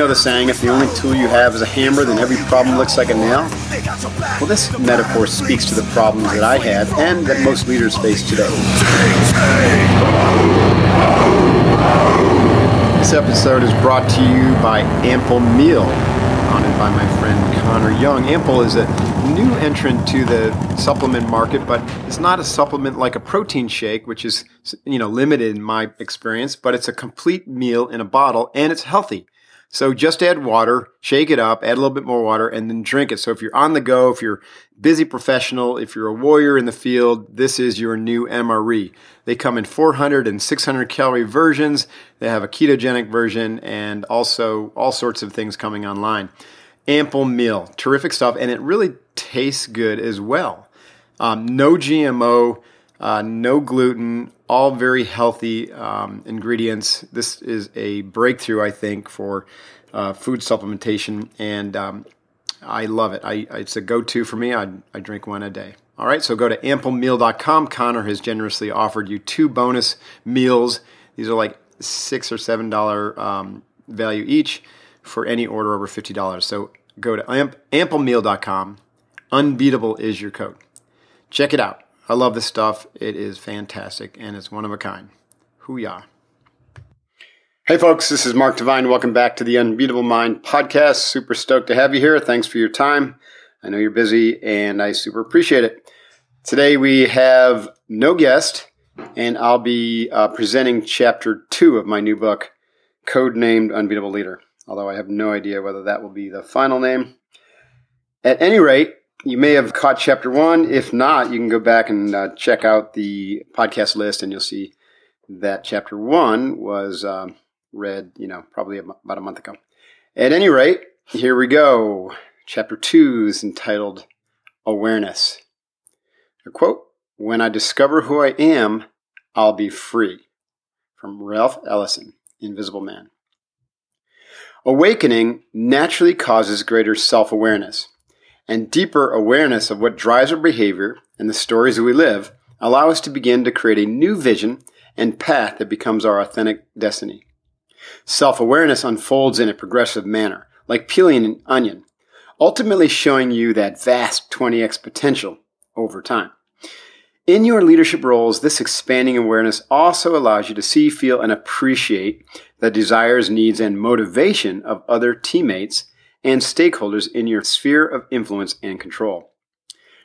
Know the saying, if the only tool you have is a hammer, then every problem looks like a nail? Well, this metaphor speaks to the problems that I had and that most leaders face today. This episode is brought to you by Ample Meal, founded by my friend Connor Young. Ample is a new entrant to the supplement market, but it's not a supplement like a protein shake, which is you know limited in my experience, but it's a complete meal in a bottle and it's healthy. So just add water, shake it up, add a little bit more water, and then drink it. So if you're on the go, if you're busy professional, if you're a warrior in the field, this is your new MRE. They come in 400 and 600 calorie versions. They have a ketogenic version and also all sorts of things coming online. Ample meal, terrific stuff, and it really tastes good as well. Um, no GMO, uh, no gluten, all very healthy um, ingredients. This is a breakthrough, I think, for uh, food supplementation, and um, I love it. I, it's a go to for me. I, I drink one a day. All right, so go to amplemeal.com. Connor has generously offered you two bonus meals. These are like six or seven dollar um, value each for any order over fifty dollars. So go to amp- amplemeal.com. Unbeatable is your code. Check it out. I love this stuff. It is fantastic and it's one of a kind. Hooyah. Hey folks, this is Mark Divine. Welcome back to the Unbeatable Mind podcast. Super stoked to have you here. Thanks for your time. I know you're busy and I super appreciate it. Today we have no guest and I'll be uh, presenting chapter two of my new book, Codenamed Unbeatable Leader, although I have no idea whether that will be the final name. At any rate, you may have caught chapter one. If not, you can go back and uh, check out the podcast list, and you'll see that chapter one was um, read, you know, probably about a month ago. At any rate, here we go. Chapter two is entitled Awareness. A quote When I discover who I am, I'll be free. From Ralph Ellison, Invisible Man. Awakening naturally causes greater self awareness and deeper awareness of what drives our behavior and the stories we live allow us to begin to create a new vision and path that becomes our authentic destiny. Self awareness unfolds in a progressive manner, like peeling an onion, ultimately showing you that vast 20x potential over time. In your leadership roles, this expanding awareness also allows you to see, feel, and appreciate the desires, needs, and motivation of other teammates and stakeholders in your sphere of influence and control.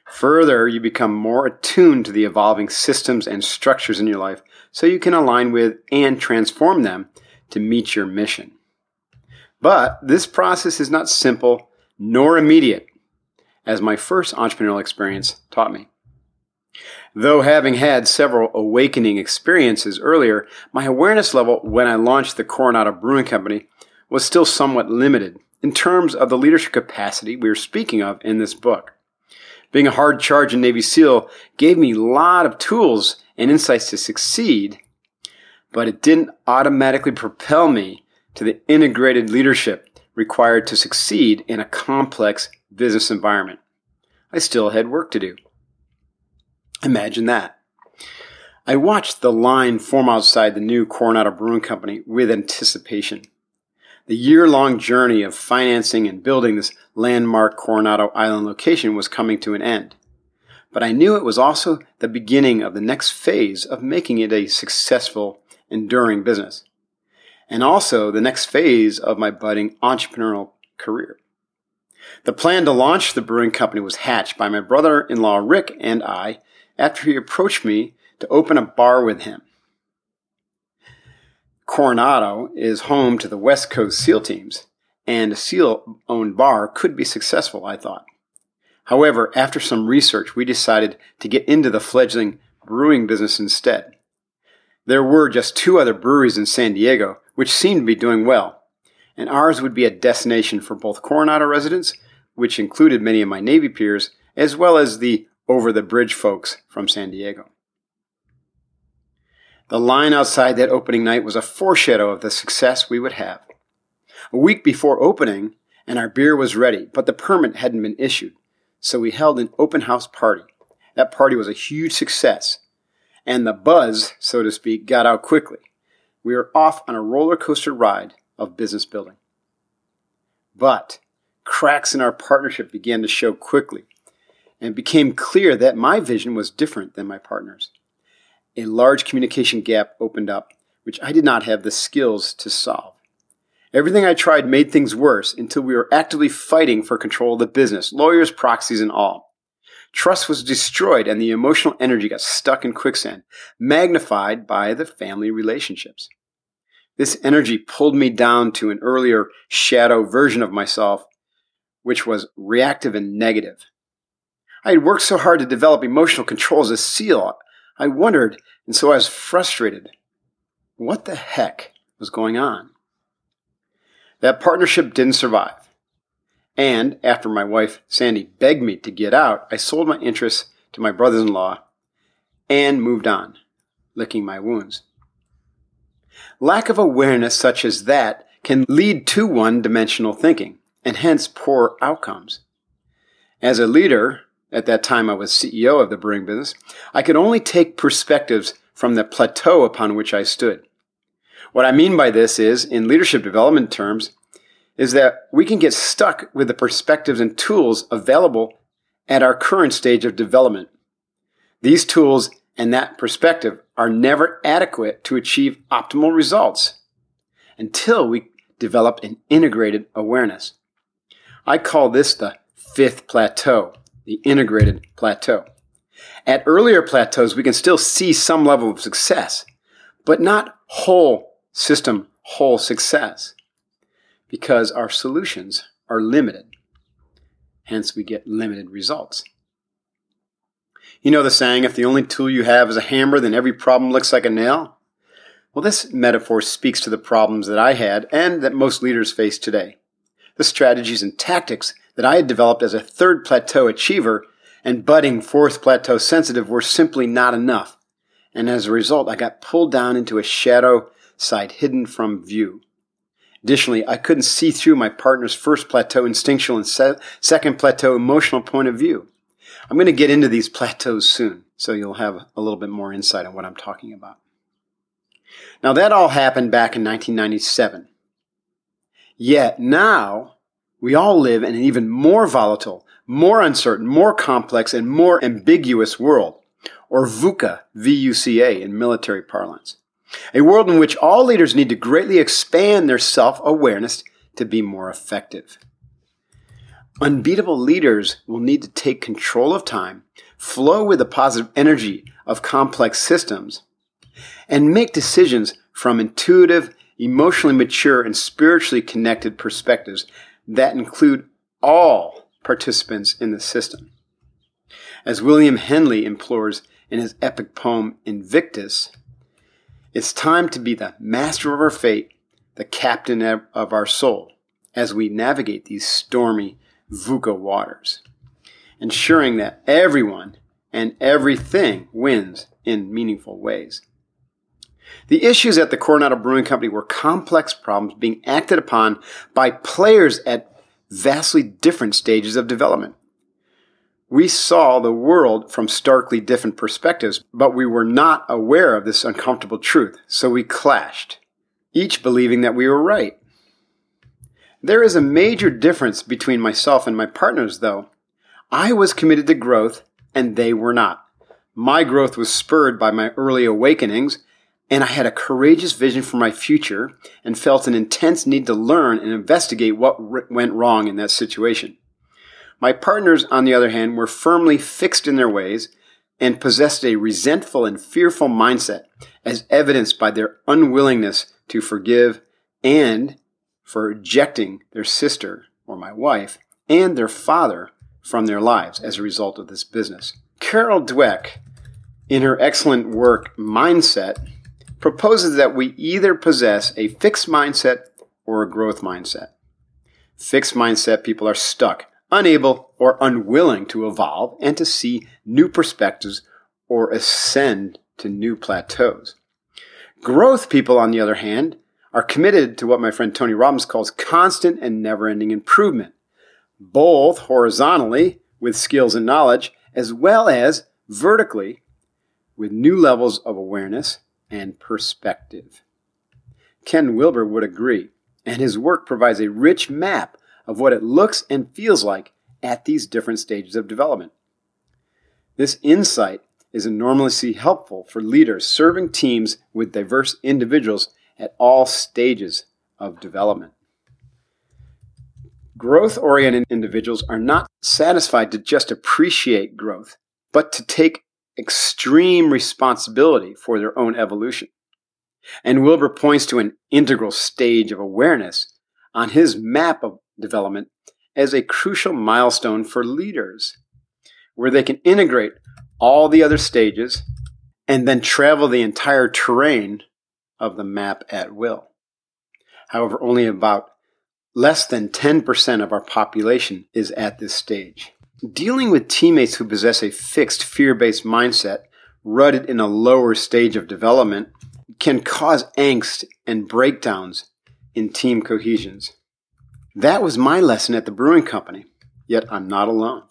Further, you become more attuned to the evolving systems and structures in your life so you can align with and transform them to meet your mission. But this process is not simple nor immediate, as my first entrepreneurial experience taught me. Though having had several awakening experiences earlier, my awareness level when I launched the Coronado Brewing Company was still somewhat limited in terms of the leadership capacity we are speaking of in this book. Being a hard charging Navy SEAL gave me a lot of tools and insights to succeed, but it didn't automatically propel me to the integrated leadership required to succeed in a complex business environment. I still had work to do. Imagine that. I watched the line form outside the new Coronado Brewing Company with anticipation. The year long journey of financing and building this landmark Coronado Island location was coming to an end. But I knew it was also the beginning of the next phase of making it a successful, enduring business. And also the next phase of my budding entrepreneurial career. The plan to launch the brewing company was hatched by my brother in law Rick and I after he approached me to open a bar with him. Coronado is home to the West Coast SEAL teams, and a SEAL owned bar could be successful, I thought. However, after some research, we decided to get into the fledgling brewing business instead. There were just two other breweries in San Diego, which seemed to be doing well, and ours would be a destination for both Coronado residents, which included many of my Navy peers, as well as the over the bridge folks from San Diego. The line outside that opening night was a foreshadow of the success we would have. A week before opening, and our beer was ready, but the permit hadn't been issued, so we held an open house party. That party was a huge success, and the buzz, so to speak, got out quickly. We were off on a roller coaster ride of business building. But cracks in our partnership began to show quickly, and it became clear that my vision was different than my partner's. A large communication gap opened up, which I did not have the skills to solve. Everything I tried made things worse until we were actively fighting for control of the business, lawyers, proxies, and all. Trust was destroyed and the emotional energy got stuck in quicksand, magnified by the family relationships. This energy pulled me down to an earlier shadow version of myself, which was reactive and negative. I had worked so hard to develop emotional control as a SEAL. I wondered, and so I was frustrated. What the heck was going on? That partnership didn't survive. And after my wife Sandy begged me to get out, I sold my interests to my brothers in law and moved on, licking my wounds. Lack of awareness such as that can lead to one dimensional thinking and hence poor outcomes. As a leader, at that time I was CEO of the brewing business, I could only take perspectives from the plateau upon which I stood. What I mean by this is, in leadership development terms, is that we can get stuck with the perspectives and tools available at our current stage of development. These tools and that perspective are never adequate to achieve optimal results until we develop an integrated awareness. I call this the fifth plateau, the integrated plateau. At earlier plateaus, we can still see some level of success, but not whole system whole success because our solutions are limited. Hence, we get limited results. You know the saying, if the only tool you have is a hammer, then every problem looks like a nail? Well, this metaphor speaks to the problems that I had and that most leaders face today. The strategies and tactics that I had developed as a third plateau achiever and budding fourth plateau sensitive were simply not enough. And as a result, I got pulled down into a shadow side hidden from view. Additionally, I couldn't see through my partner's first plateau instinctual and se- second plateau emotional point of view. I'm going to get into these plateaus soon, so you'll have a little bit more insight on what I'm talking about. Now, that all happened back in 1997. Yet now, we all live in an even more volatile, more uncertain, more complex, and more ambiguous world, or VUCA, V-U-C-A in military parlance. A world in which all leaders need to greatly expand their self awareness to be more effective. Unbeatable leaders will need to take control of time, flow with the positive energy of complex systems, and make decisions from intuitive, emotionally mature, and spiritually connected perspectives that include all participants in the system. As William Henley implores in his epic poem Invictus, it's time to be the master of our fate, the captain of our soul, as we navigate these stormy VUCA waters, ensuring that everyone and everything wins in meaningful ways. The issues at the Coronado Brewing Company were complex problems being acted upon by players at vastly different stages of development. We saw the world from starkly different perspectives, but we were not aware of this uncomfortable truth, so we clashed, each believing that we were right. There is a major difference between myself and my partners, though. I was committed to growth, and they were not. My growth was spurred by my early awakenings, and I had a courageous vision for my future and felt an intense need to learn and investigate what r- went wrong in that situation. My partners, on the other hand, were firmly fixed in their ways and possessed a resentful and fearful mindset, as evidenced by their unwillingness to forgive and for ejecting their sister or my wife and their father from their lives as a result of this business. Carol Dweck, in her excellent work Mindset, proposes that we either possess a fixed mindset or a growth mindset. Fixed mindset people are stuck unable or unwilling to evolve and to see new perspectives or ascend to new plateaus. Growth people, on the other hand, are committed to what my friend Tony Robbins calls constant and never ending improvement, both horizontally with skills and knowledge, as well as vertically with new levels of awareness and perspective. Ken Wilber would agree, and his work provides a rich map of what it looks and feels like at these different stages of development. This insight is enormously helpful for leaders serving teams with diverse individuals at all stages of development. Growth oriented individuals are not satisfied to just appreciate growth, but to take extreme responsibility for their own evolution. And Wilber points to an integral stage of awareness on his map of development as a crucial milestone for leaders, where they can integrate all the other stages and then travel the entire terrain of the map at will. However, only about less than 10% of our population is at this stage. Dealing with teammates who possess a fixed fear based mindset rooted in a lower stage of development can cause angst and breakdowns in team cohesions. That was my lesson at the brewing company, yet I'm not alone.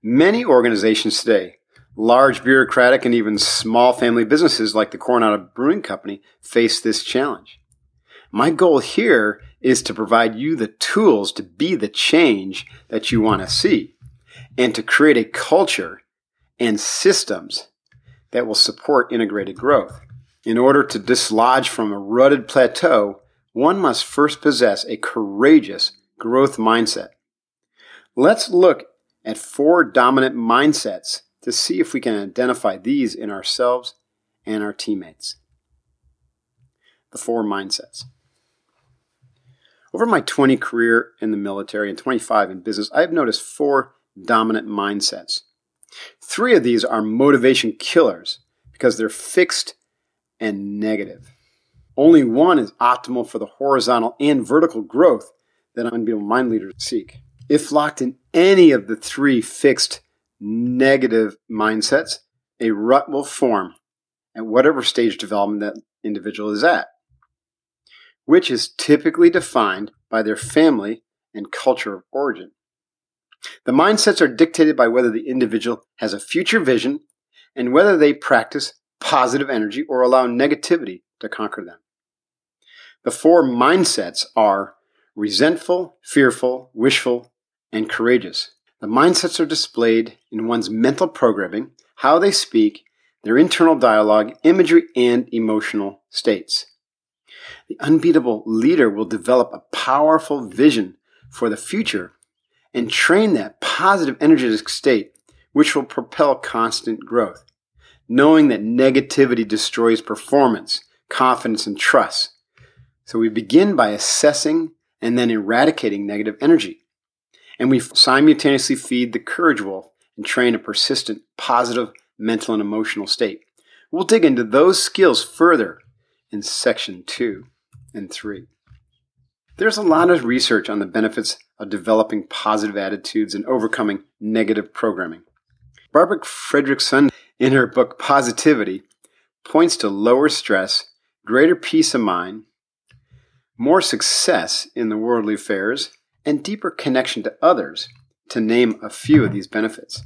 Many organizations today, large bureaucratic and even small family businesses like the Coronado Brewing Company, face this challenge. My goal here is to provide you the tools to be the change that you want to see and to create a culture and systems that will support integrated growth. In order to dislodge from a rutted plateau, one must first possess a courageous growth mindset. Let's look at four dominant mindsets to see if we can identify these in ourselves and our teammates. The four mindsets. Over my 20 career in the military and 25 in business, I have noticed four dominant mindsets. Three of these are motivation killers because they're fixed and negative. Only one is optimal for the horizontal and vertical growth that unbeatable mind leaders seek. If locked in any of the three fixed negative mindsets, a rut will form at whatever stage development that individual is at, which is typically defined by their family and culture of origin. The mindsets are dictated by whether the individual has a future vision and whether they practice positive energy or allow negativity to conquer them. The four mindsets are resentful, fearful, wishful, and courageous. The mindsets are displayed in one's mental programming, how they speak, their internal dialogue, imagery, and emotional states. The unbeatable leader will develop a powerful vision for the future and train that positive energetic state, which will propel constant growth knowing that negativity destroys performance, confidence, and trust. So we begin by assessing and then eradicating negative energy. And we simultaneously feed the courage wolf and train a persistent, positive mental and emotional state. We'll dig into those skills further in section two and three. There's a lot of research on the benefits of developing positive attitudes and overcoming negative programming. Barbara Fredrickson in her book Positivity, points to lower stress, greater peace of mind, more success in the worldly affairs, and deeper connection to others, to name a few of these benefits.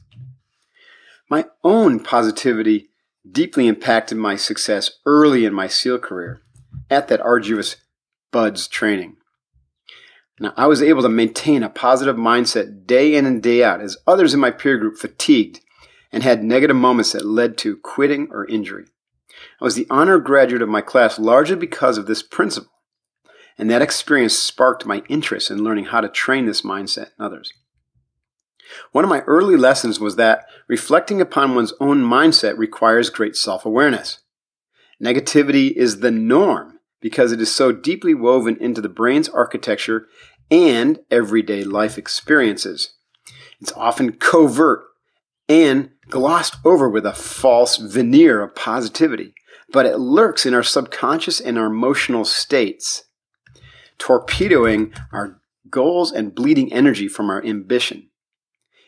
My own positivity deeply impacted my success early in my SEAL career at that arduous BUDS training. Now, I was able to maintain a positive mindset day in and day out as others in my peer group fatigued and had negative moments that led to quitting or injury. I was the honor graduate of my class largely because of this principle, and that experience sparked my interest in learning how to train this mindset in others. One of my early lessons was that reflecting upon one's own mindset requires great self awareness. Negativity is the norm because it is so deeply woven into the brain's architecture and everyday life experiences. It's often covert and glossed over with a false veneer of positivity, but it lurks in our subconscious and our emotional states, torpedoing our goals and bleeding energy from our ambition.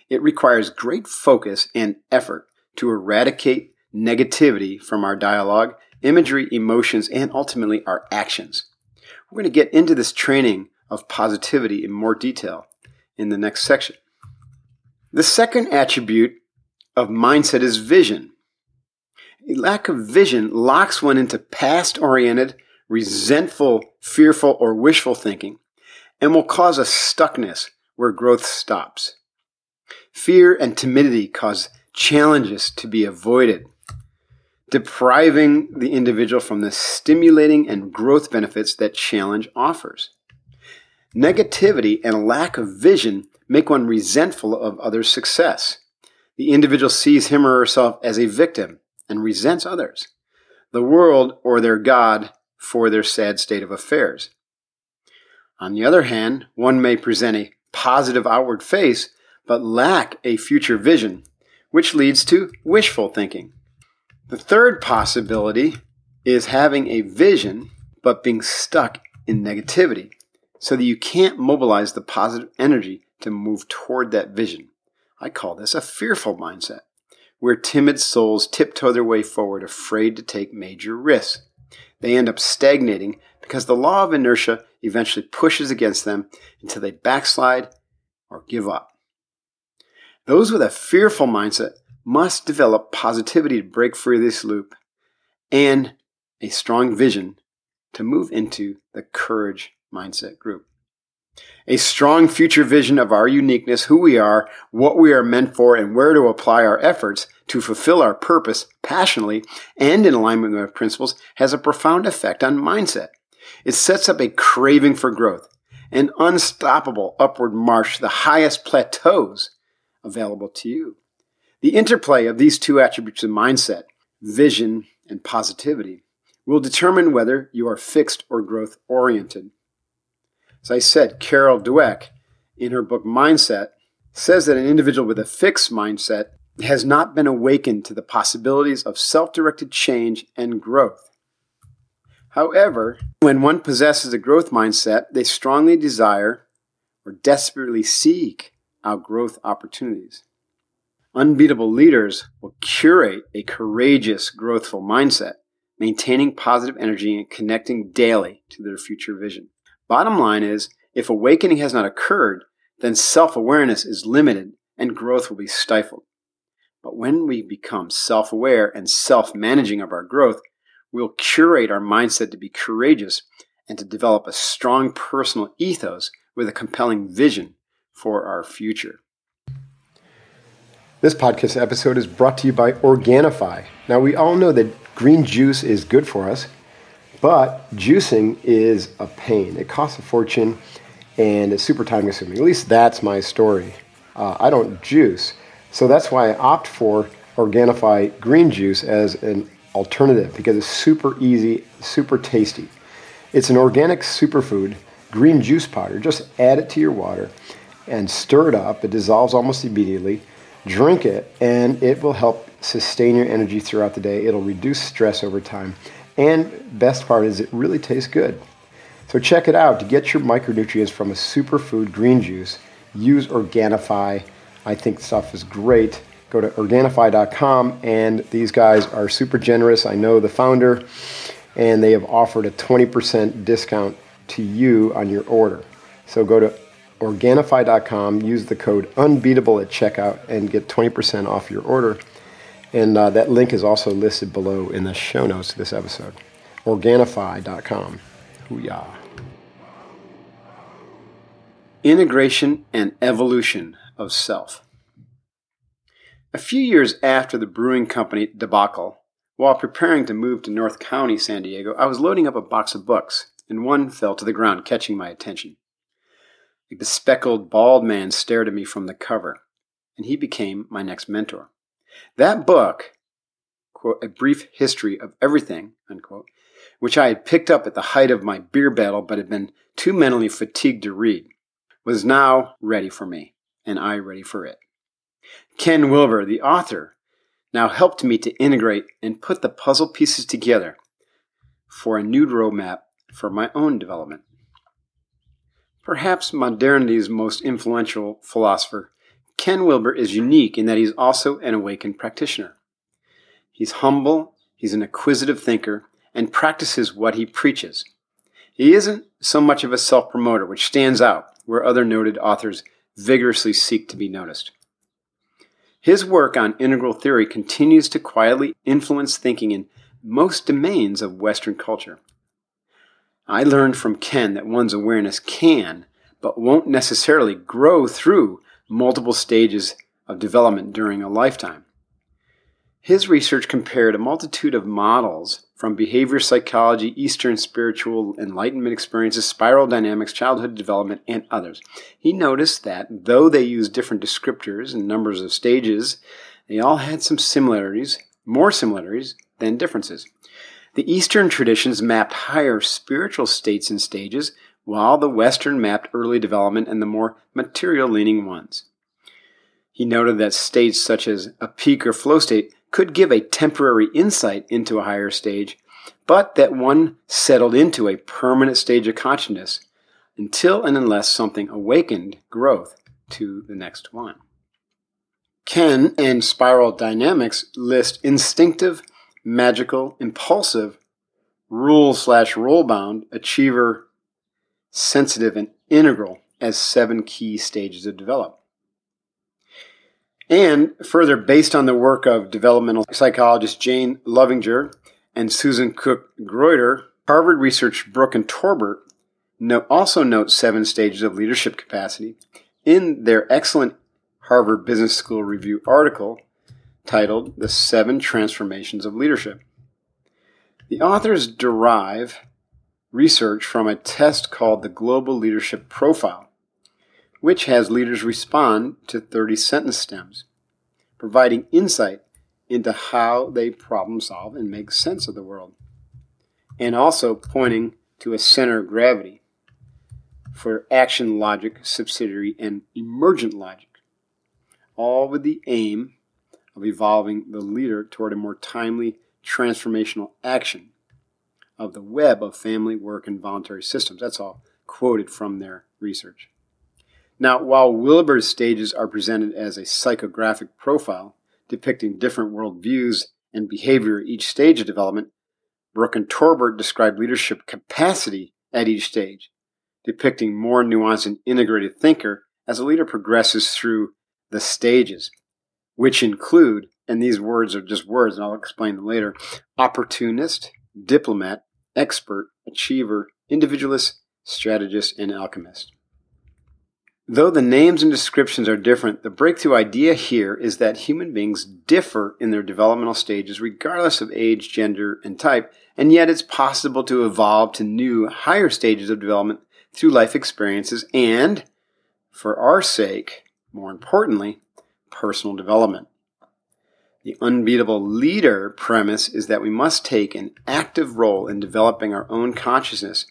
It requires great focus and effort to eradicate negativity from our dialogue, imagery, emotions, and ultimately our actions. We're going to get into this training of positivity in more detail in the next section. The second attribute of mindset is vision. A lack of vision locks one into past oriented, resentful, fearful, or wishful thinking and will cause a stuckness where growth stops. Fear and timidity cause challenges to be avoided, depriving the individual from the stimulating and growth benefits that challenge offers. Negativity and lack of vision make one resentful of others' success. The individual sees him or herself as a victim and resents others, the world or their God for their sad state of affairs. On the other hand, one may present a positive outward face but lack a future vision, which leads to wishful thinking. The third possibility is having a vision but being stuck in negativity so that you can't mobilize the positive energy to move toward that vision. I call this a fearful mindset, where timid souls tiptoe their way forward, afraid to take major risks. They end up stagnating because the law of inertia eventually pushes against them until they backslide or give up. Those with a fearful mindset must develop positivity to break free of this loop and a strong vision to move into the courage mindset group a strong future vision of our uniqueness, who we are, what we are meant for, and where to apply our efforts to fulfill our purpose passionately and in alignment with our principles has a profound effect on mindset. It sets up a craving for growth, an unstoppable upward march to the highest plateaus available to you. The interplay of these two attributes of mindset, vision and positivity, will determine whether you are fixed or growth oriented. As I said, Carol Dweck, in her book Mindset, says that an individual with a fixed mindset has not been awakened to the possibilities of self directed change and growth. However, when one possesses a growth mindset, they strongly desire or desperately seek out growth opportunities. Unbeatable leaders will curate a courageous, growthful mindset, maintaining positive energy and connecting daily to their future vision. Bottom line is, if awakening has not occurred, then self awareness is limited and growth will be stifled. But when we become self aware and self managing of our growth, we'll curate our mindset to be courageous and to develop a strong personal ethos with a compelling vision for our future. This podcast episode is brought to you by Organifi. Now, we all know that green juice is good for us but juicing is a pain. It costs a fortune and it's super time consuming. At least that's my story. Uh, I don't juice. So that's why I opt for Organifi green juice as an alternative because it's super easy, super tasty. It's an organic superfood green juice powder. Just add it to your water and stir it up. It dissolves almost immediately. Drink it, and it will help sustain your energy throughout the day. It'll reduce stress over time and best part is it really tastes good. So check it out. To get your micronutrients from a superfood green juice, use Organifi. I think stuff is great. Go to Organifi.com, and these guys are super generous. I know the founder, and they have offered a 20% discount to you on your order. So go to Organifi.com, use the code UNBEATABLE at checkout, and get 20% off your order. And uh, that link is also listed below in the show notes of this episode. Organifi.com. Hooyah. Integration and evolution of self. A few years after the brewing company debacle, while preparing to move to North County, San Diego, I was loading up a box of books, and one fell to the ground, catching my attention. A bespectacled, bald man stared at me from the cover, and he became my next mentor. That book, quote, A Brief History of Everything, unquote, which I had picked up at the height of my beer battle but had been too mentally fatigued to read, was now ready for me, and I ready for it. Ken Wilber, the author, now helped me to integrate and put the puzzle pieces together for a new roadmap for my own development. Perhaps modernity's most influential philosopher Ken Wilber is unique in that he's also an awakened practitioner. He's humble, he's an acquisitive thinker, and practices what he preaches. He isn't so much of a self promoter, which stands out where other noted authors vigorously seek to be noticed. His work on integral theory continues to quietly influence thinking in most domains of Western culture. I learned from Ken that one's awareness can, but won't necessarily grow through multiple stages of development during a lifetime. His research compared a multitude of models from behavior psychology, Eastern spiritual enlightenment experiences, spiral dynamics, childhood development, and others. He noticed that though they used different descriptors and numbers of stages, they all had some similarities, more similarities than differences. The Eastern traditions mapped higher spiritual states and stages, while the Western mapped early development and the more material leaning ones. He noted that states such as a peak or flow state could give a temporary insight into a higher stage, but that one settled into a permanent stage of consciousness until and unless something awakened growth to the next one. Ken and Spiral Dynamics list instinctive, magical, impulsive, rule slash role bound, achiever, sensitive, and integral as seven key stages of development. And further, based on the work of developmental psychologist Jane Loevinger and Susan Cook Greuter, Harvard research Rooke and Torbert also note seven stages of leadership capacity in their excellent Harvard Business School Review article titled The Seven Transformations of Leadership. The authors derive research from a test called the Global Leadership Profile, which has leaders respond to 30 sentence stems, providing insight into how they problem solve and make sense of the world, and also pointing to a center of gravity for action logic, subsidiary, and emergent logic, all with the aim of evolving the leader toward a more timely transformational action of the web of family, work, and voluntary systems. That's all quoted from their research. Now, while Wilber's stages are presented as a psychographic profile depicting different worldviews and behavior at each stage of development, Rooke and Torbert describe leadership capacity at each stage, depicting more nuanced and integrated thinker as a leader progresses through the stages which include, and these words are just words, and I'll explain them later opportunist, diplomat, expert, achiever, individualist, strategist, and alchemist. Though the names and descriptions are different, the breakthrough idea here is that human beings differ in their developmental stages regardless of age, gender, and type, and yet it's possible to evolve to new, higher stages of development through life experiences and, for our sake, more importantly, personal development. The unbeatable leader premise is that we must take an active role in developing our own consciousness,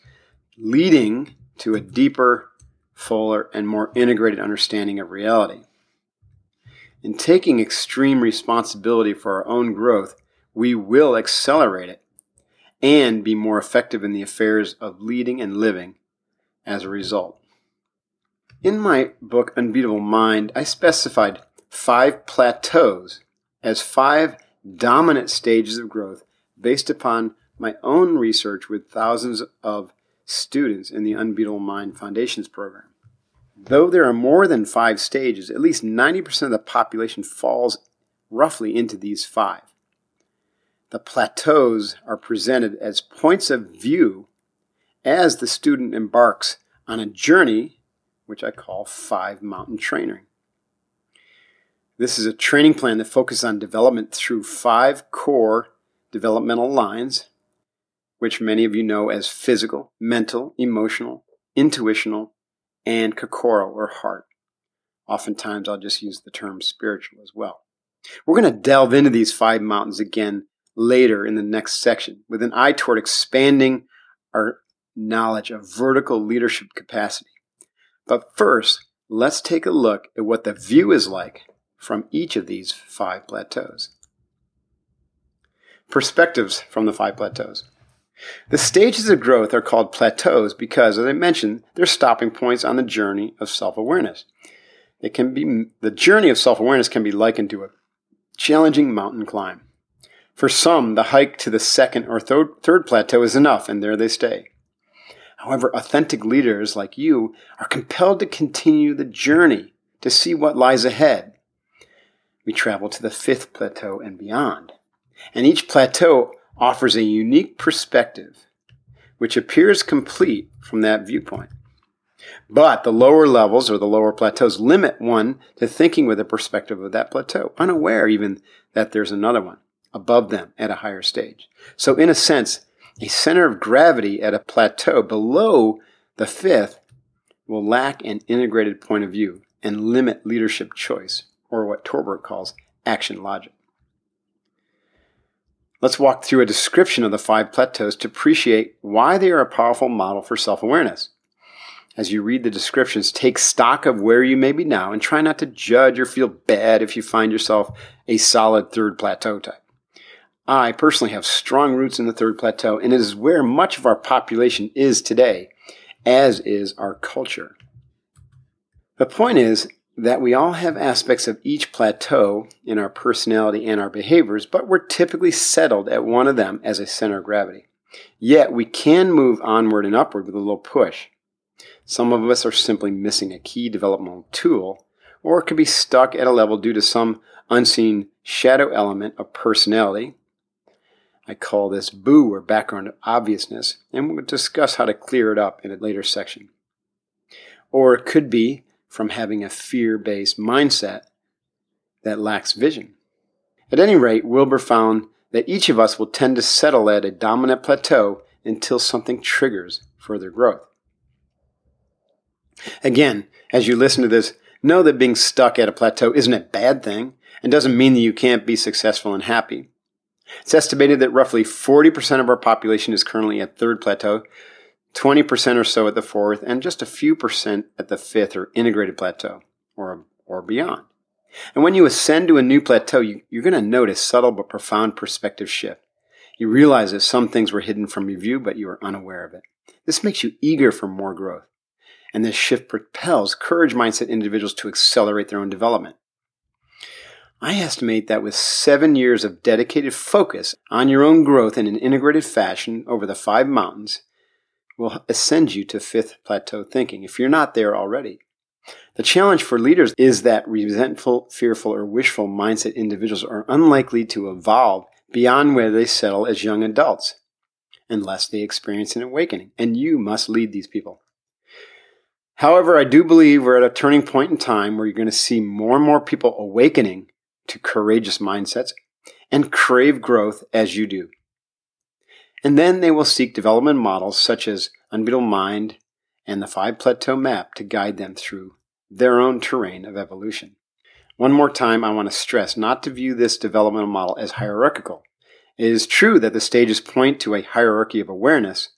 leading to a deeper, fuller, and more integrated understanding of reality. In taking extreme responsibility for our own growth, we will accelerate it and be more effective in the affairs of leading and living as a result. In my book, Unbeatable Mind, I specified five plateaus as five dominant stages of growth based upon my own research with thousands of students in the Unbeatable Mind Foundations program. Though there are more than five stages, at least 90% of the population falls roughly into these five. The plateaus are presented as points of view as the student embarks on a journey, which I call five mountain training. This is a training plan that focuses on development through five core developmental lines, which many of you know as physical, mental, emotional, intuitional, and kokoro or heart. Oftentimes I'll just use the term spiritual as well. We're going to delve into these five mountains again later in the next section with an eye toward expanding our knowledge of vertical leadership capacity. But first, let's take a look at what the view is like from each of these five plateaus. Perspectives from the five plateaus. The stages of growth are called plateaus because, as I mentioned, they're stopping points on the journey of self-awareness. It can be the journey of self-awareness can be likened to a challenging mountain climb. For some, the hike to the second or third, third plateau is enough, and there they stay. However, authentic leaders like you are compelled to continue the journey to see what lies ahead we travel to the fifth plateau and beyond. And each plateau offers a unique perspective, which appears complete from that viewpoint. But the lower levels or the lower plateaus limit one to thinking with the perspective of that plateau, unaware even that there's another one above them at a higher stage. So, in a sense, a center of gravity at a plateau below the fifth will lack an integrated point of view and limit leadership choice, or what Torbert calls action logic. Let's walk through a description of the five plateaus to appreciate why they are a powerful model for self awareness. As you read the descriptions, take stock of where you may be now and try not to judge or feel bad if you find yourself a solid third plateau type. I personally have strong roots in the third plateau, and it is where much of our population is today, as is our culture. The point is that we all have aspects of each plateau in our personality and our behaviors, but we're typically settled at one of them as a center of gravity. Yet we can move onward and upward with a little push. Some of us are simply missing a key developmental tool, or could be stuck at a level due to some unseen shadow element of personality. I call this boo or background obviousness, and we'll discuss how to clear it up in a later section. Or it could be from having a fear based mindset that lacks vision. At any rate, Wilber found that each of us will tend to settle at a dominant plateau until something triggers further growth. Again, as you listen to this, know that being stuck at a plateau isn't a bad thing and doesn't mean that you can't be successful and happy. It's estimated that roughly 40% of our population is currently at third plateau, 20% or so at the fourth, and just a few percent at the fifth or integrated plateau or, or beyond. And when you ascend to a new plateau, you, you're going to notice subtle but profound perspective shift. You realize that some things were hidden from your view, but you are unaware of it. This makes you eager for more growth and this shift propels courage mindset individuals to accelerate their own development. I estimate that with seven years of dedicated focus on your own growth in an integrated fashion over the five mountains will ascend you to fifth plateau thinking if you're not there already. The challenge for leaders is that resentful, fearful, or wishful mindset individuals are unlikely to evolve beyond where they settle as young adults unless they experience an awakening. And you must lead these people. However, I do believe we're at a turning point in time where you're going to see more and more people awakening to courageous mindsets and crave growth as you do. And then they will seek development models such as Unbeatable Mind and the Five Plateau Map to guide them through their own terrain of evolution. One more time, I want to stress not to view this developmental model as hierarchical. It is true that the stages point to a hierarchy of awareness,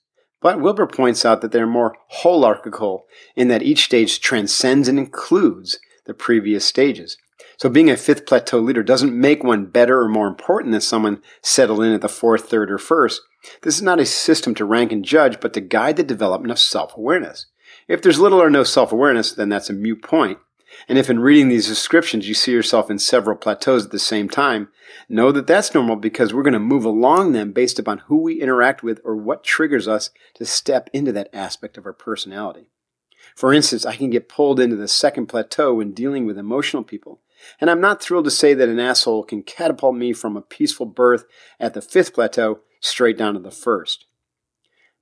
but Wilber points out that they're more holarchical in that each stage transcends and includes the previous stages. So being a fifth plateau leader doesn't make one better or more important than someone settled in at the fourth, third, or first. This is not a system to rank and judge, but to guide the development of self-awareness. If there's little or no self-awareness, then that's a mute point. And if in reading these descriptions you see yourself in several plateaus at the same time, know that that's normal because we're going to move along them based upon who we interact with or what triggers us to step into that aspect of our personality. For instance, I can get pulled into the second plateau when dealing with emotional people. And I'm not thrilled to say that an asshole can catapult me from a peaceful berth at the fifth plateau straight down to the first.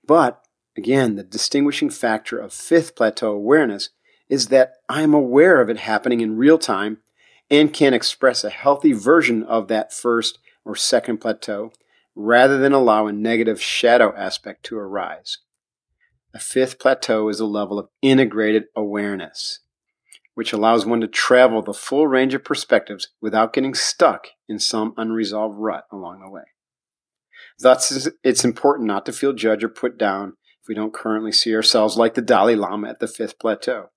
But, again, the distinguishing factor of fifth plateau awareness is that I'm aware of it happening in real time and can express a healthy version of that first or second plateau rather than allow a negative shadow aspect to arise. The fifth plateau is a level of integrated awareness, which allows one to travel the full range of perspectives without getting stuck in some unresolved rut along the way. Thus, it's important not to feel judged or put down if we don't currently see ourselves like the Dalai Lama at the fifth plateau.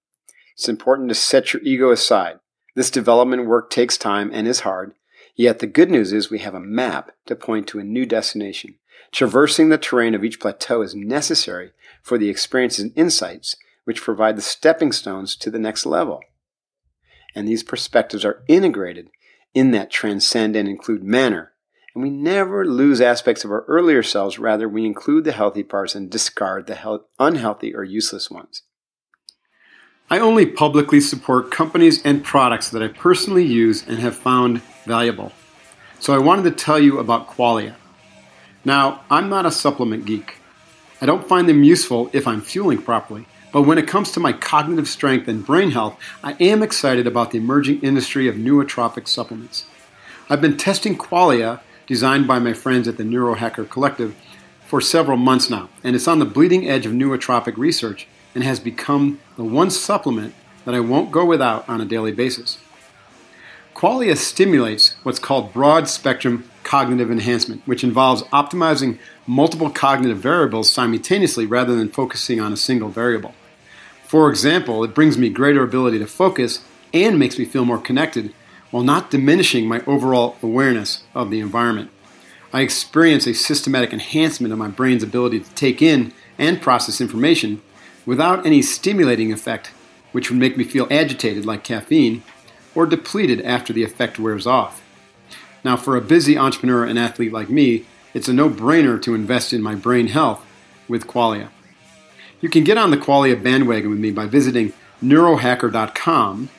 It's important to set your ego aside. This development work takes time and is hard, yet the good news is we have a map to point to a new destination. Traversing the terrain of each plateau is necessary for the experiences and insights which provide the stepping stones to the next level. And these perspectives are integrated in that transcend and include manner. And we never lose aspects of our earlier selves, rather, we include the healthy parts and discard the unhealthy or useless ones. I only publicly support companies and products that I personally use and have found valuable. So I wanted to tell you about Qualia. Now, I'm not a supplement geek. I don't find them useful if I'm fueling properly, But when it comes to my cognitive strength and brain health, I am excited about the emerging industry of nootropic supplements. I've been testing Qualia, designed by my friends at the Neurohacker Collective, for several months now, and it's on the bleeding edge of nootropic research and has become the one supplement that I won't go without on a daily basis. Qualia stimulates what's called broad spectrum cognitive enhancement, which involves optimizing multiple cognitive variables simultaneously rather than focusing on a single variable. For example, it brings me greater ability to focus and makes me feel more connected while not diminishing my overall awareness of the environment. I experience a systematic enhancement of my brain's ability to take in and process information without any stimulating effect, which would make me feel agitated like caffeine, or depleted after the effect wears off. Now, for a busy entrepreneur and athlete like me, it's a no brainer to invest in my brain health with Qualia. You can get on the Qualia bandwagon with me by visiting neurohacker.com.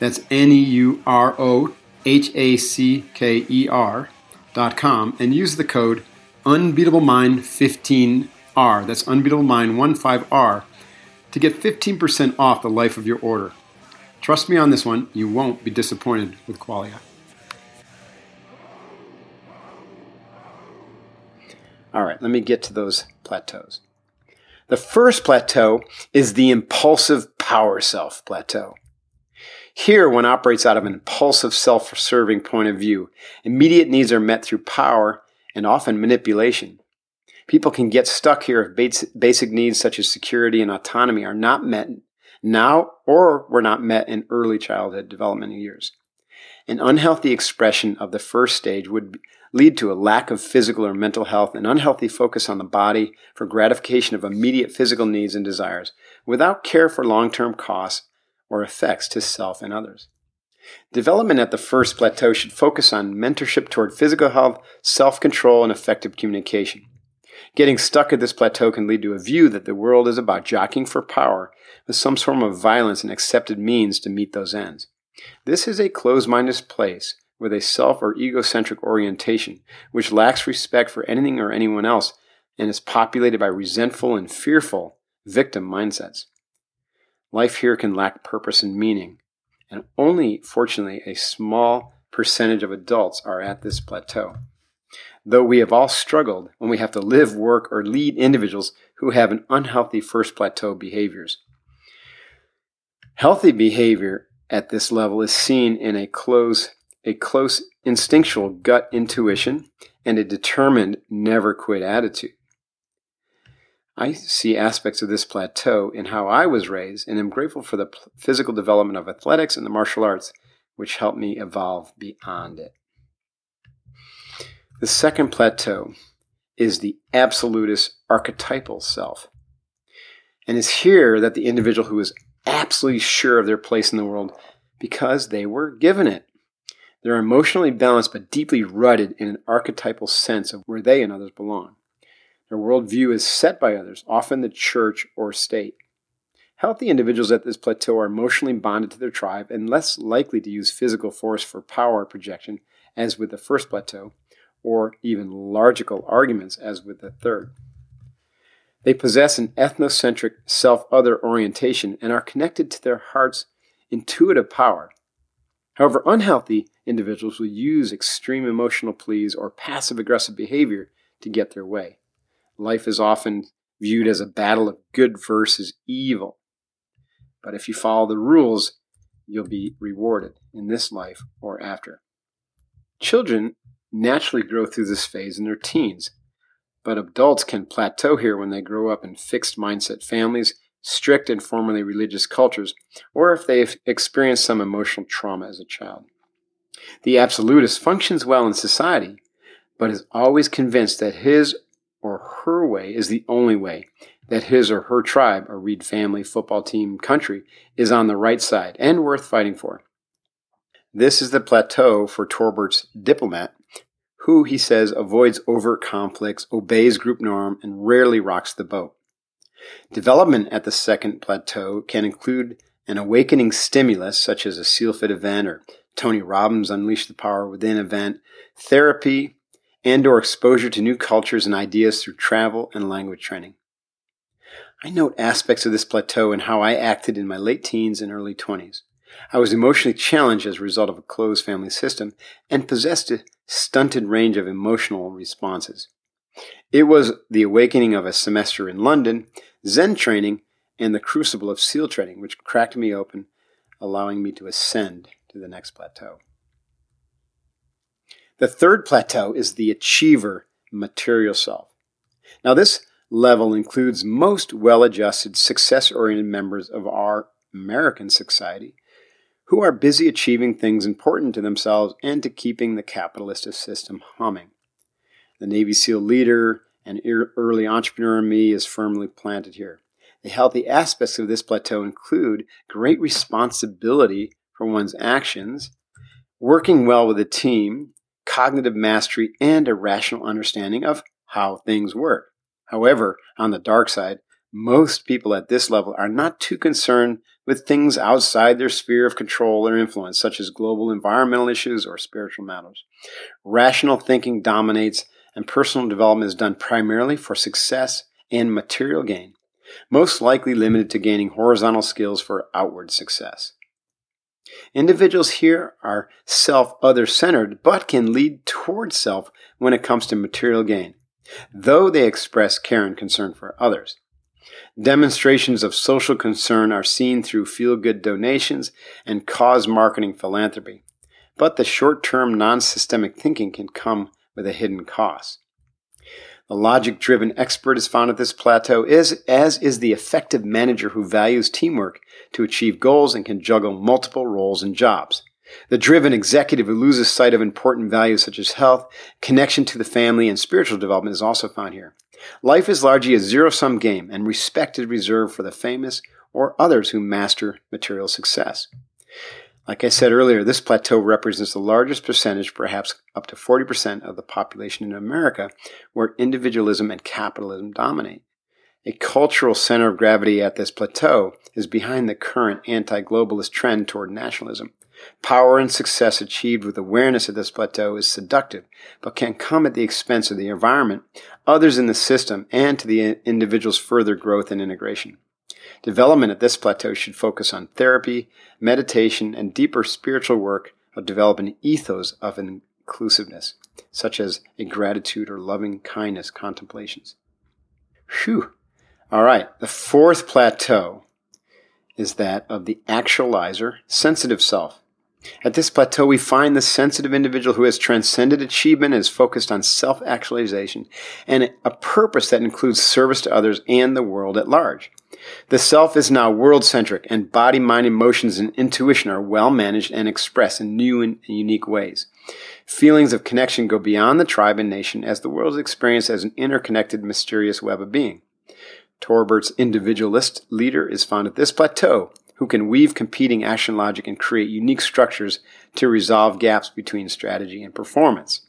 That's N E U R O H A C K E R.com and use the code UnbeatableMind15R. That's UnbeatableMind15R to get 15% off the life of your order. Trust me on this one, you won't be disappointed with Qualia. All right, let me get to those plateaus. The first plateau is the impulsive power self plateau. Here, one operates out of an impulsive, self serving point of view. Immediate needs are met through power and often manipulation. People can get stuck here if basic needs such as security and autonomy are not met now or were not met in early childhood developmental years. An unhealthy expression of the first stage would lead to a lack of physical or mental health, an unhealthy focus on the body for gratification of immediate physical needs and desires, without care for long term costs or effects to self and others. Development at the first plateau should focus on mentorship toward physical health, self control, and effective communication. Getting stuck at this plateau can lead to a view that the world is about jockeying for power with some form of violence and accepted means to meet those ends. This is a closed minded place with a self or egocentric orientation, which lacks respect for anything or anyone else and is populated by resentful and fearful victim mindsets. Life here can lack purpose and meaning, and only, fortunately, a small percentage of adults are at this plateau. Though we have all struggled when we have to live, work, or lead individuals who have an unhealthy first plateau behaviors. Healthy behavior at this level is seen in a close a close instinctual gut intuition, and a determined never quit attitude. I see aspects of this plateau in how I was raised and am grateful for the physical development of athletics and the martial arts, which helped me evolve beyond it. The second plateau is the absolutist archetypal self. And it's here that the individual who is absolutely sure of their place in the world because they were given it. They're emotionally balanced but deeply rooted in an archetypal sense of where they and others belong. Their worldview is set by others, often the church or state. Healthy individuals at this plateau are emotionally bonded to their tribe and less likely to use physical force for power projection, as with the first plateau, or even logical arguments, as with the third. They possess an ethnocentric self other orientation and are connected to their heart's intuitive power However, unhealthy individuals will use extreme emotional pleas or passive aggressive behavior to get their way. Life is often viewed as a battle of good versus evil. But if you follow the rules, you'll be rewarded in this life or after. Children naturally grow through this phase in their teens, but adults can plateau here when they grow up in fixed mindset families strict and formerly religious cultures, or if they've experienced some emotional trauma as a child. The absolutist functions well in society, but is always convinced that his or her way is the only way, that his or her tribe, or Reed family, football team, country, is on the right side and worth fighting for. This is the plateau for Torbert's diplomat, who, he says, avoids overt conflicts, obeys group norm, and rarely rocks the boat. Development at the second plateau can include an awakening stimulus, such as a SEALFIT event or Tony Robbins Unleash the Power Within event, therapy, and or exposure to new cultures and ideas through travel and language training. I note aspects of this plateau and how I acted in my late teens and early 20s. I was emotionally challenged as a result of a closed family system and possessed a stunted range of emotional responses. It was the awakening of a semester in London, Zen training, and the crucible of SEAL training, which cracked me open, allowing me to ascend to the next plateau. The third plateau is the achiever material self. Now, this level includes most well adjusted, success oriented members of our American society who are busy achieving things important to themselves and to keeping the capitalist system humming. The Navy SEAL leader and early entrepreneur in me is firmly planted here. The healthy aspects of this plateau include great responsibility for one's actions, working well with a team, cognitive mastery, and a rational understanding of how things work. However, on the dark side, most people at this level are not too concerned with things outside their sphere of control or influence, such as global environmental issues or spiritual matters. Rational thinking dominates, and personal development is done primarily for success and material gain, most likely limited to gaining horizontal skills for outward success. Individuals here are self other centered, but can lead toward self when it comes to material gain, though they express care and concern for others. Demonstrations of social concern are seen through feel good donations and cause marketing philanthropy. But the short term non systemic thinking can come with a hidden cost. The logic driven expert is found at this plateau, is, as is the effective manager who values teamwork to achieve goals and can juggle multiple roles and jobs. The driven executive who loses sight of important values such as health, connection to the family, and spiritual development is also found here. Life is largely a zero sum game, and respect is reserved for the famous or others who master material success. Like I said earlier, this plateau represents the largest percentage, perhaps up to 40% of the population in America, where individualism and capitalism dominate. A cultural center of gravity at this plateau is behind the current anti globalist trend toward nationalism. Power and success achieved with awareness at this plateau is seductive, but can come at the expense of the environment, others in the system, and to the individual's further growth and integration. Development at this plateau should focus on therapy, meditation, and deeper spiritual work of developing ethos of inclusiveness, such as a gratitude or loving kindness contemplations. Whew. All right, the fourth plateau is that of the actualizer, sensitive self. At this plateau, we find the sensitive individual who has transcended achievement and is focused on self actualization and a purpose that includes service to others and the world at large. The self is now world centric, and body, mind, emotions, and intuition are well managed and expressed in new and unique ways. Feelings of connection go beyond the tribe and nation as the world is experienced as an interconnected, mysterious web of being. Torbert's individualist leader is found at this plateau who can weave competing action logic and create unique structures to resolve gaps between strategy and performance.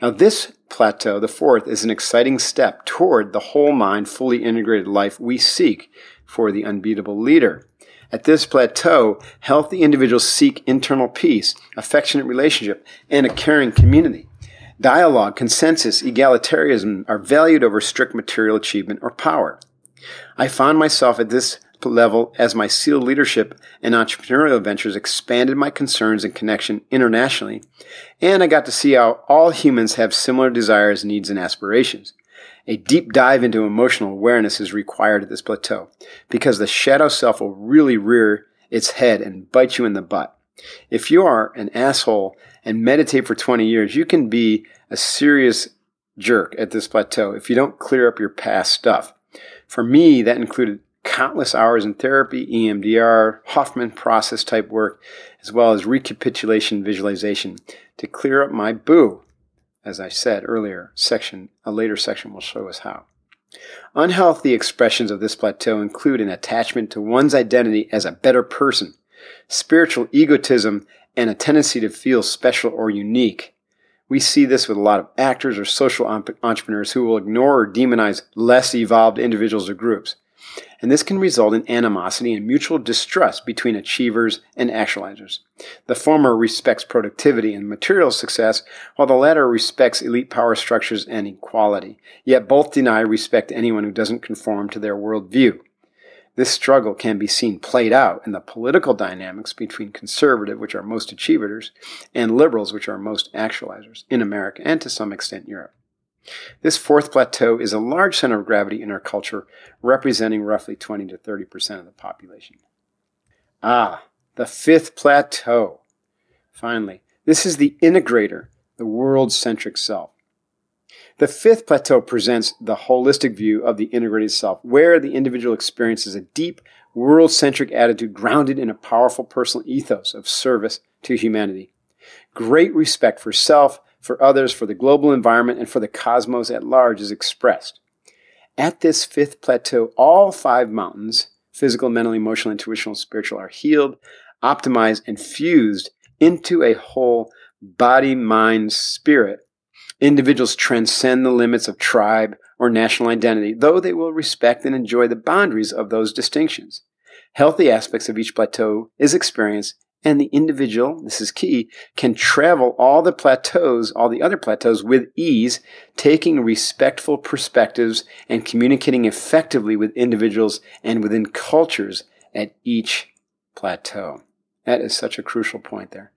Now, this plateau, the fourth, is an exciting step toward the whole mind, fully integrated life we seek for the unbeatable leader. At this plateau, healthy individuals seek internal peace, affectionate relationship, and a caring community. Dialogue, consensus, egalitarianism are valued over strict material achievement or power. I found myself at this level as my SEAL leadership and entrepreneurial ventures expanded my concerns and connection internationally, and I got to see how all humans have similar desires, needs, and aspirations. A deep dive into emotional awareness is required at this plateau because the shadow self will really rear its head and bite you in the butt. If you are an asshole and meditate for 20 years, you can be a serious jerk at this plateau if you don't clear up your past stuff. For me, that included countless hours in therapy, EMDR, Hoffman process type work, as well as recapitulation visualization to clear up my boo. As I said earlier, section a later section will show us how. Unhealthy expressions of this plateau include an attachment to one's identity as a better person, spiritual egotism, and a tendency to feel special or unique. We see this with a lot of actors or social entrepreneurs who will ignore or demonize less evolved individuals or groups. And this can result in animosity and mutual distrust between achievers and actualizers. The former respects productivity and material success, while the latter respects elite power structures and equality. Yet both deny respect to anyone who doesn't conform to their worldview. This struggle can be seen played out in the political dynamics between conservative, which are most achievers, and liberals, which are most actualizers, in America and to some extent Europe. This fourth plateau is a large center of gravity in our culture, representing roughly 20 to 30 percent of the population. Ah, the fifth plateau. Finally, this is the integrator, the world centric self. The fifth plateau presents the holistic view of the integrated self, where the individual experiences a deep, world centric attitude grounded in a powerful personal ethos of service to humanity. Great respect for self, for others, for the global environment, and for the cosmos at large is expressed. At this fifth plateau, all five mountains physical, mental, emotional, intuitional, spiritual are healed, optimized, and fused into a whole body, mind, spirit Individuals transcend the limits of tribe or national identity, though they will respect and enjoy the boundaries of those distinctions. Healthy aspects of each plateau is experienced, and the individual, this is key, can travel all the plateaus, all the other plateaus with ease, taking respectful perspectives and communicating effectively with individuals and within cultures at each plateau. That is such a crucial point there.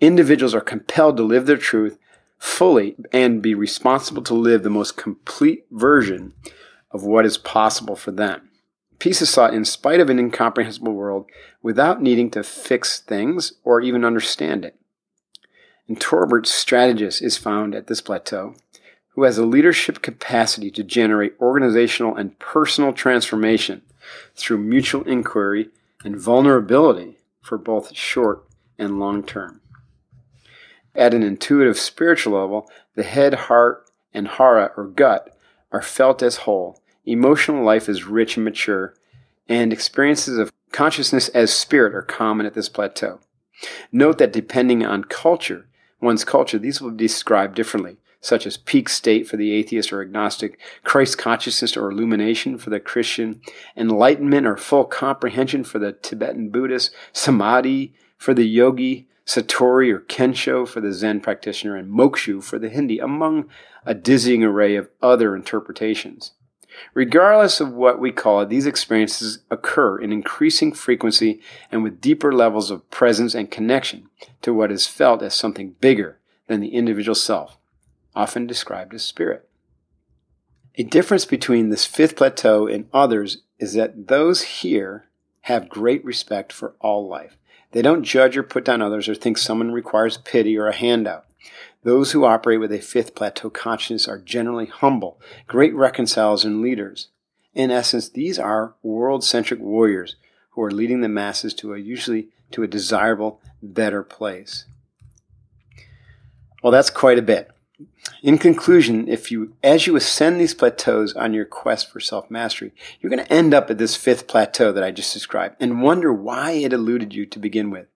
Individuals are compelled to live their truth fully and be responsible to live the most complete version of what is possible for them. Peace is sought in spite of an incomprehensible world without needing to fix things or even understand it. And Torbert strategist is found at this plateau who has a leadership capacity to generate organizational and personal transformation through mutual inquiry and vulnerability for both short and long term. At an intuitive spiritual level, the head, heart, and hara or gut are felt as whole. Emotional life is rich and mature, and experiences of consciousness as spirit are common at this plateau. Note that depending on culture, one's culture, these will be described differently, such as peak state for the atheist or agnostic, Christ consciousness or illumination for the Christian, enlightenment or full comprehension for the Tibetan Buddhist, samadhi for the yogi, Satori or Kensho for the Zen practitioner, and Moksha for the Hindi, among a dizzying array of other interpretations. Regardless of what we call it, these experiences occur in increasing frequency and with deeper levels of presence and connection to what is felt as something bigger than the individual self, often described as spirit. A difference between this fifth plateau and others is that those here have great respect for all life. They don't judge or put down others or think someone requires pity or a handout. Those who operate with a fifth plateau consciousness are generally humble, great reconcilers and leaders. In essence, these are world-centric warriors who are leading the masses to a usually to a desirable, better place. Well, that's quite a bit. In conclusion, if you, as you ascend these plateaus on your quest for self-mastery, you're going to end up at this fifth plateau that I just described and wonder why it eluded you to begin with.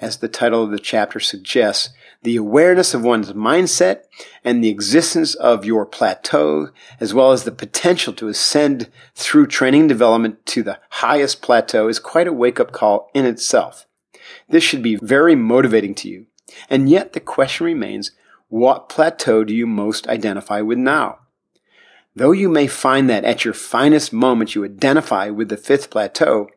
As the title of the chapter suggests, the awareness of one's mindset and the existence of your plateau, as well as the potential to ascend through training and development to the highest plateau is quite a wake-up call in itself. This should be very motivating to you. And yet the question remains, what plateau do you most identify with now? Though you may find that at your finest moment you identify with the fifth plateau,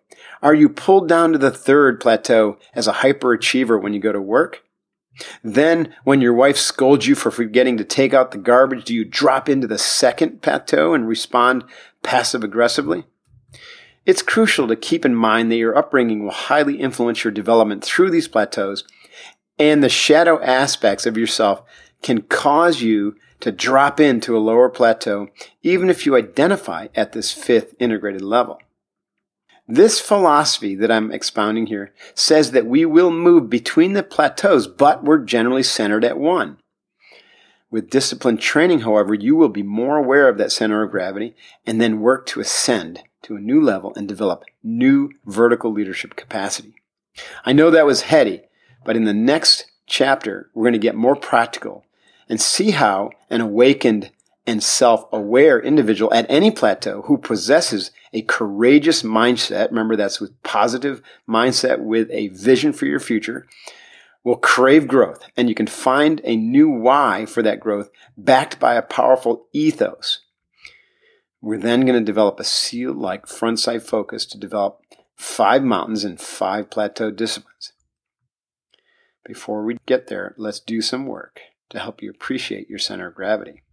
are you pulled down to the third plateau as a hyperachiever when you go to work? Then, when your wife scolds you for forgetting to take out the garbage, do you drop into the second plateau and respond passive aggressively? It's crucial to keep in mind that your upbringing will highly influence your development through these plateaus and the shadow aspects of yourself can cause you to drop into a lower plateau, even if you identify at this fifth integrated level. This philosophy that I'm expounding here says that we will move between the plateaus, but we're generally centered at one. With disciplined training, however, you will be more aware of that center of gravity and then work to ascend to a new level and develop new vertical leadership capacity. I know that was heady, but in the next chapter, we're going to get more practical and see how an awakened and self aware individual at any plateau who possesses a courageous mindset, remember that's with positive mindset with a vision for your future, will crave growth and you can find a new why for that growth backed by a powerful ethos. We're then going to develop a seal like front sight focus to develop five mountains and five plateau disciplines. Before we get there, let's do some work to help you appreciate your center of gravity.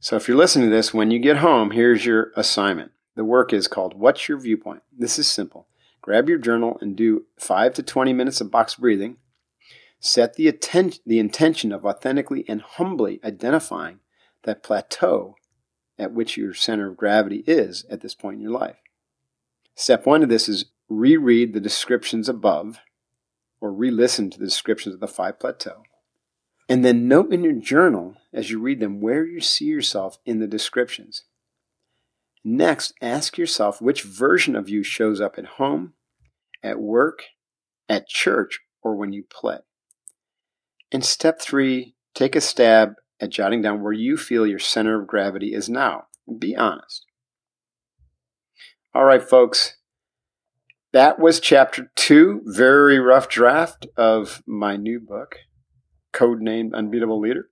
So, if you're listening to this, when you get home, here's your assignment. The work is called What's Your Viewpoint? This is simple. Grab your journal and do 5 to 20 minutes of box breathing. Set the, atten- the intention of authentically and humbly identifying that plateau at which your center of gravity is at this point in your life. Step one of this is reread the descriptions above or re listen to the descriptions of the five plateau. And then note in your journal as you read them where you see yourself in the descriptions. Next, ask yourself which version of you shows up at home, at work, at church, or when you play. And step three, take a stab at jotting down where you feel your center of gravity is now. Be honest. All right, folks. That was chapter two, very rough draft of my new book, codenamed Unbeatable Leader.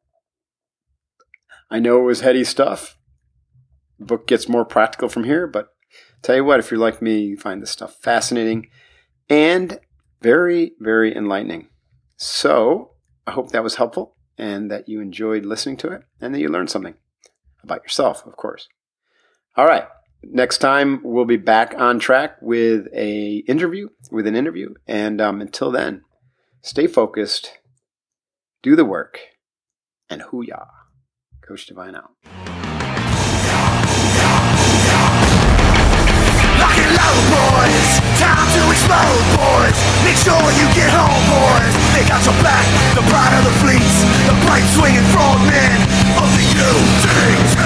I know it was heady stuff. The book gets more practical from here, but tell you what, if you're like me, you find this stuff fascinating and very, very enlightening. So I hope that was helpful and that you enjoyed listening to it and that you learned something about yourself, of course. All right. Next time we'll be back on track with a interview, with an interview. And um, until then, stay focused, do the work, and hoo-yah. Coach Divine out. explode, boys. Time to explode, boys. Make sure you get home, boys. They got your back, the pride of the fleets, the bright swinging frogmen of the UDT.